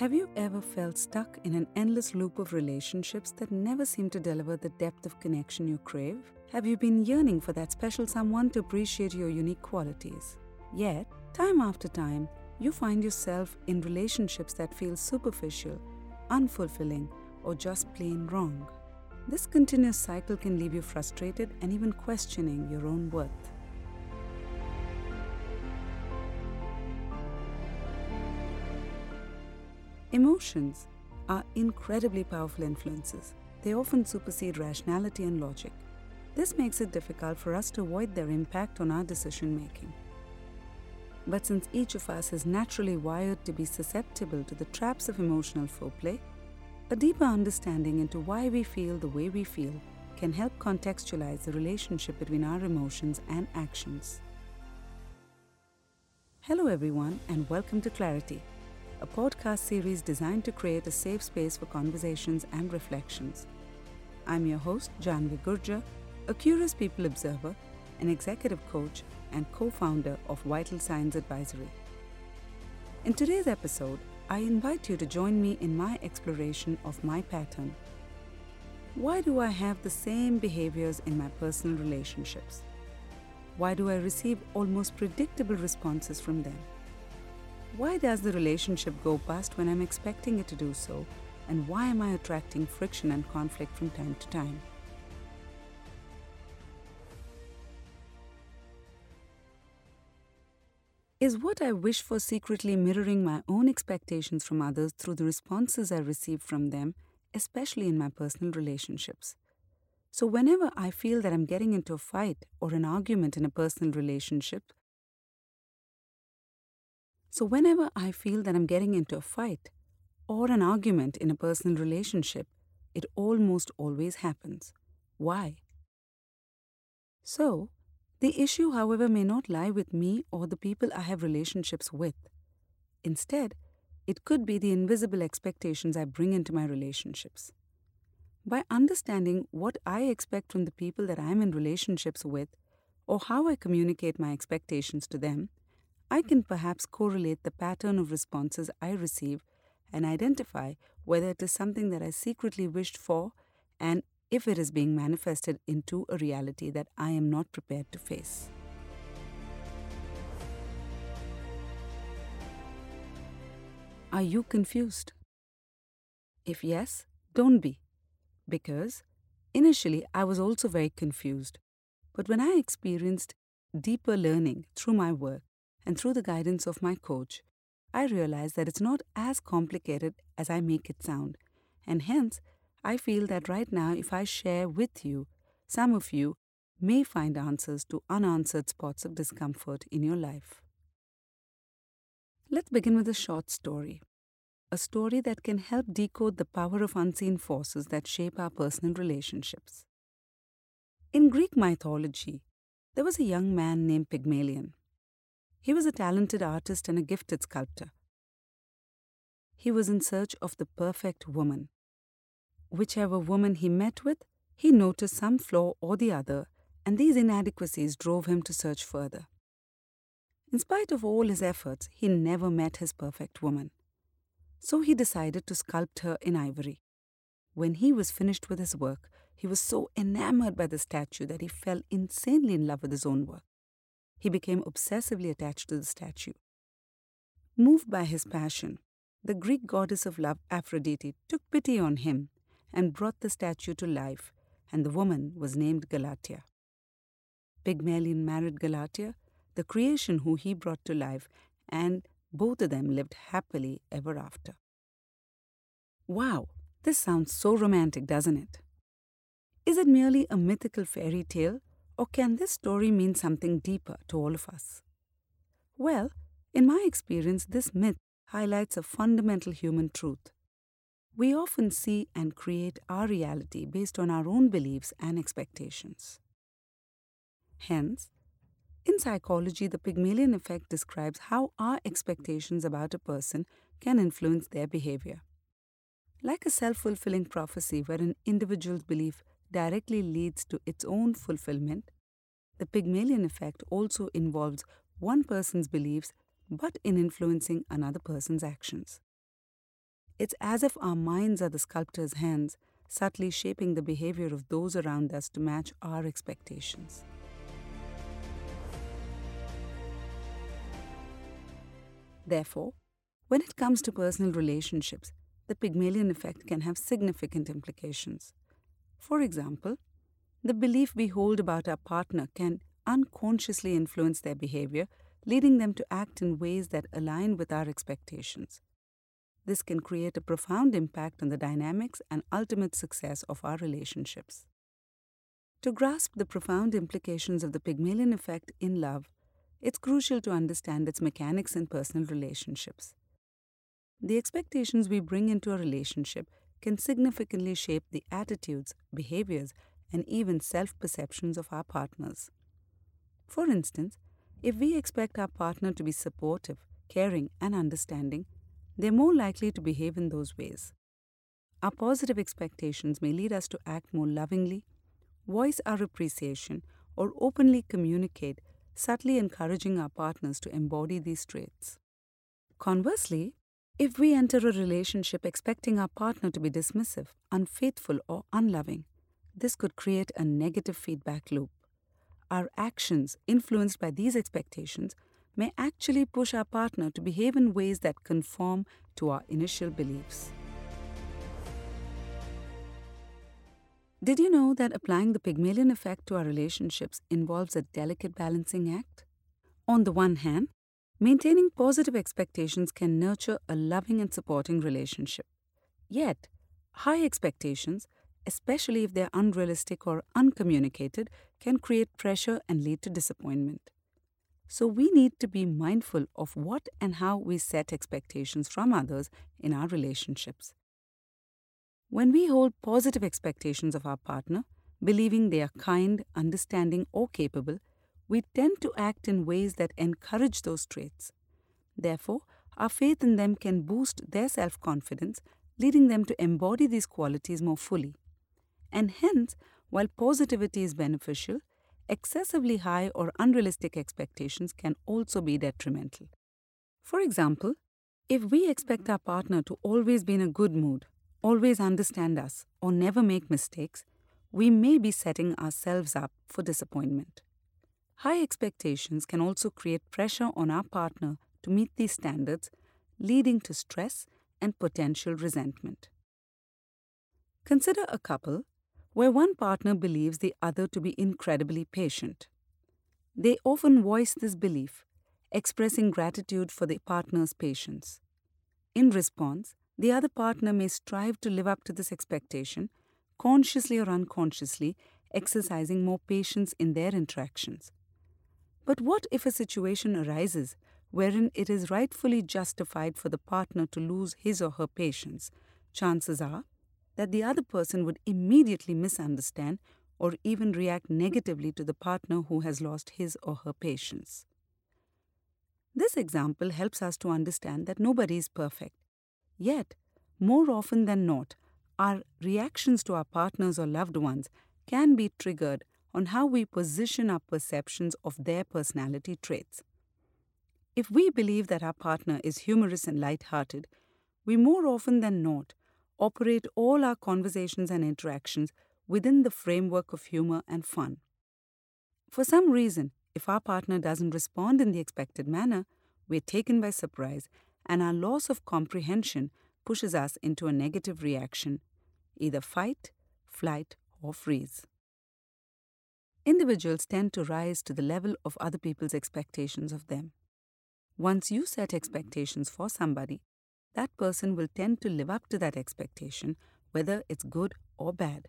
Have you ever felt stuck in an endless loop of relationships that never seem to deliver the depth of connection you crave? Have you been yearning for that special someone to appreciate your unique qualities? Yet, time after time, you find yourself in relationships that feel superficial, unfulfilling, or just plain wrong. This continuous cycle can leave you frustrated and even questioning your own worth. Emotions are incredibly powerful influences. They often supersede rationality and logic. This makes it difficult for us to avoid their impact on our decision making. But since each of us is naturally wired to be susceptible to the traps of emotional foreplay, a deeper understanding into why we feel the way we feel can help contextualize the relationship between our emotions and actions. Hello, everyone, and welcome to Claritea, a podcast series designed to create a safe space for conversations and reflections. I'm your host, Jahnavi Gurjer, a curious people observer, an executive coach, and co founder of Vital Signs Advisory. In today's episode, I invite you to join me in my exploration of my pattern. Why do I have the same behaviors in my personal relationships? Why do I receive almost predictable responses from them? Why does the relationship go past when I'm expecting it to do so? And why am I attracting friction and conflict from time to time? Is what I wish for secretly mirroring my own expectations from others through the responses I receive from them, especially in my personal relationships? So, whenever I feel that I'm getting into a fight or an argument in a personal relationship, so whenever I feel that I'm getting into a fight or an argument in a personal relationship, it almost always happens. Why? So, the issue, however, may not lie with me or the people I have relationships with. Instead, it could be the invisible expectations I bring into my relationships. By understanding what I expect from the people that I'm in relationships with, or how I communicate my expectations to them, I can perhaps correlate the pattern of responses I receive and identify whether it is something that I secretly wished for and if it is being manifested into a reality that I am not prepared to face. Are you confused? If yes, don't be, because initially I was also very confused. But when I experienced deeper learning through my work and through the guidance of my coach, I realize that it's not as complicated as I make it sound, and hence I feel that right now, if I share with you, some of you may find answers to unanswered spots of discomfort in your life. Let's begin with a short story. A story that can help decode the power of unseen forces that shape our personal relationships. In Greek mythology, there was a young man named Pygmalion. He was a talented artist and a gifted sculptor. He was in search of the perfect woman whichever woman he met with, he noticed some flaw or the other, and these inadequacies drove him to search further. In spite of all his efforts, he never met his perfect woman. So he decided to sculpt her in ivory. When he was finished with his work, he was so enamored by the statue that he fell insanely in love with his own work. He became obsessively attached to the statue. Moved by his passion, the Greek goddess of love, Aphrodite, took pity on him and brought the statue to life, and the woman was named Galatea. Pygmalion married Galatea, the creation who he brought to life, and both of them lived happily ever after. Wow, this sounds so romantic, doesn't it? Is it merely a mythical fairy tale, or can this story mean something deeper to all of us? Well, in my experience, this myth highlights a fundamental human truth we often see and create our reality based on our own beliefs and expectations. Hence, in psychology, the Pygmalion effect describes how our expectations about a person can influence their behavior. Like a self fulfilling prophecy where an individual's belief directly leads to its own fulfillment, the Pygmalion effect also involves one person's beliefs but in influencing another person's actions. It's as if our minds are the sculptor's hands, subtly shaping the behavior of those around us to match our expectations. Therefore, when it comes to personal relationships, the Pygmalion effect can have significant implications. For example, the belief we hold about our partner can unconsciously influence their behavior, leading them to act in ways that align with our expectations. This can create a profound impact on the dynamics and ultimate success of our relationships. To grasp the profound implications of the Pygmalion effect in love, it's crucial to understand its mechanics in personal relationships. The expectations we bring into a relationship can significantly shape the attitudes, behaviors, and even self perceptions of our partners. For instance, if we expect our partner to be supportive, caring, and understanding, they're more likely to behave in those ways. Our positive expectations may lead us to act more lovingly, voice our appreciation, or openly communicate, subtly encouraging our partners to embody these traits. Conversely, if we enter a relationship expecting our partner to be dismissive, unfaithful, or unloving, this could create a negative feedback loop. Our actions, influenced by these expectations, may actually push our partner to behave in ways that conform to our initial beliefs. Did you know that applying the Pygmalion effect to our relationships involves a delicate balancing act? On the one hand, maintaining positive expectations can nurture a loving and supporting relationship. Yet, high expectations, especially if they're unrealistic or uncommunicated, can create pressure and lead to disappointment. So, we need to be mindful of what and how we set expectations from others in our relationships. When we hold positive expectations of our partner, believing they are kind, understanding, or capable, we tend to act in ways that encourage those traits. Therefore, our faith in them can boost their self confidence, leading them to embody these qualities more fully. And hence, while positivity is beneficial, excessively high or unrealistic expectations can also be detrimental. For example, if we expect our partner to always be in a good mood, always understand us, or never make mistakes, we may be setting ourselves up for disappointment. High expectations can also create pressure on our partner to meet these standards, leading to stress and potential resentment. Consider a couple where one partner believes the other to be incredibly patient. They often voice this belief, expressing gratitude for the partner's patience. In response, the other partner may strive to live up to this expectation, consciously or unconsciously exercising more patience in their interactions. But what if a situation arises wherein it is rightfully justified for the partner to lose his or her patience? Chances are that the other person would immediately misunderstand or even react negatively to the partner who has lost his or her patience. This example helps us to understand that nobody is perfect Yet, more often than not, our reactions to our partners or loved ones can be triggered on how we position our perceptions of their personality traits. If we believe that our partner is humorous and light-hearted, we more often than not operate all our conversations and interactions within the framework of humor and fun. For some reason, if our partner doesn't respond in the expected manner, we're taken by surprise and our loss of comprehension pushes us into a negative reaction, either fight, flight, or freeze. Individuals tend to rise to the level of other people's expectations of them. Once you set expectations for somebody, that person will tend to live up to that expectation, whether it's good or bad.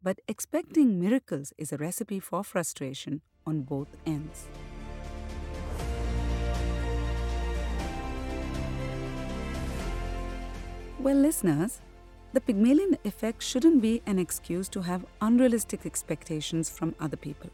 But expecting miracles is a recipe for frustration on both ends. Well, listeners, the Pygmalion effect shouldn't be an excuse to have unrealistic expectations from other people.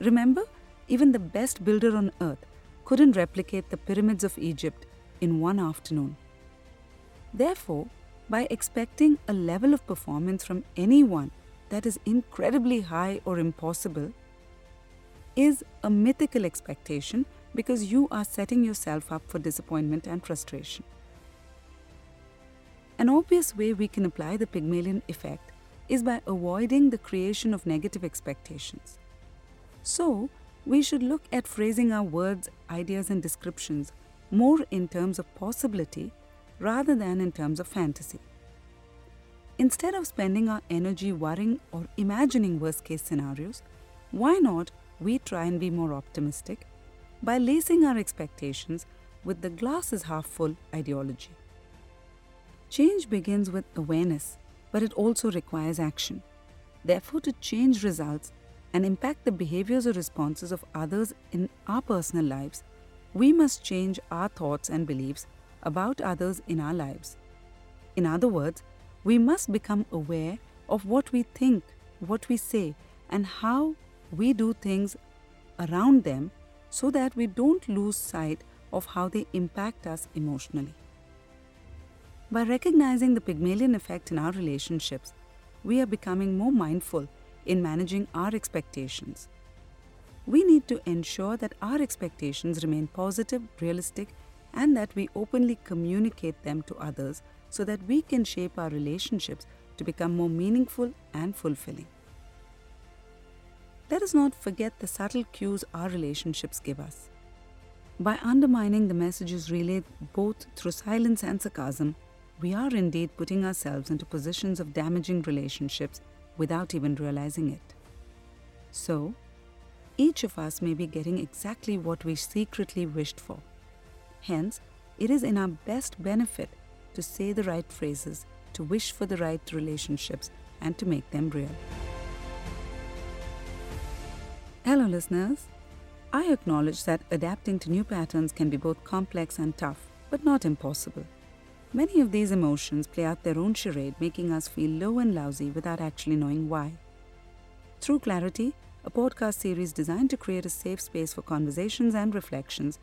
Remember, even the best builder on earth couldn't replicate the pyramids of Egypt in one afternoon. Therefore, by expecting a level of performance from anyone that is incredibly high or impossible is a mythical expectation because you are setting yourself up for disappointment and frustration. An obvious way we can apply the Pygmalion effect is by avoiding the creation of negative expectations. So, we should look at phrasing our words, ideas, and descriptions more in terms of possibility rather than in terms of fantasy. Instead of spending our energy worrying or imagining worst case scenarios, why not we try and be more optimistic by lacing our expectations with the glass is half full ideology? Change begins with awareness, but it also requires action. Therefore, to change results and impact the behaviors or responses of others in our personal lives, we must change our thoughts and beliefs about others in our lives. In other words, we must become aware of what we think, what we say, and how we do things around them so that we don't lose sight of how they impact us emotionally. By recognizing the Pygmalion effect in our relationships, we are becoming more mindful in managing our expectations. We need to ensure that our expectations remain positive, realistic, and that we openly communicate them to others so that we can shape our relationships to become more meaningful and fulfilling. Let us not forget the subtle cues our relationships give us. By undermining the messages relayed both through silence and sarcasm, we are indeed putting ourselves into positions of damaging relationships without even realizing it. So, each of us may be getting exactly what we secretly wished for. Hence, it is in our best benefit to say the right phrases, to wish for the right relationships, and to make them real. Hello, listeners. I acknowledge that adapting to new patterns can be both complex and tough, but not impossible. Many of these emotions play out their own charade, making us feel low and lousy without actually knowing why. Through Claritea, a podcast series designed to create a safe space for conversations and reflections,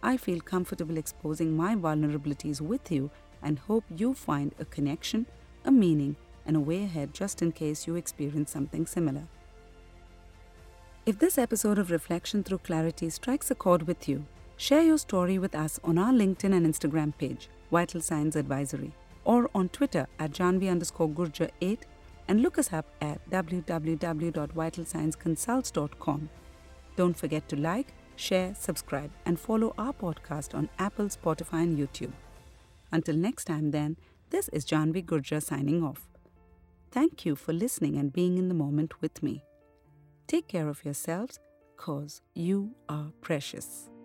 I feel comfortable exposing my vulnerabilities with you and hope you find a connection, a meaning, and a way ahead just in case you experience something similar. If this episode of Reflection Through Claritea strikes a chord with you, share your story with us on our LinkedIn and Instagram page, Vital Signs Advisory, or on Twitter at Jahnavi underscore Gurjer 8 and look us up at www.vitalsignsconsults.com. Don't forget to like, share, subscribe, and follow our podcast on Apple, Spotify, and YouTube. Until next time, then, this is Jahnavi Gurjer signing off. Thank you for listening and being in the moment with me. Take care of yourselves, cause you are precious.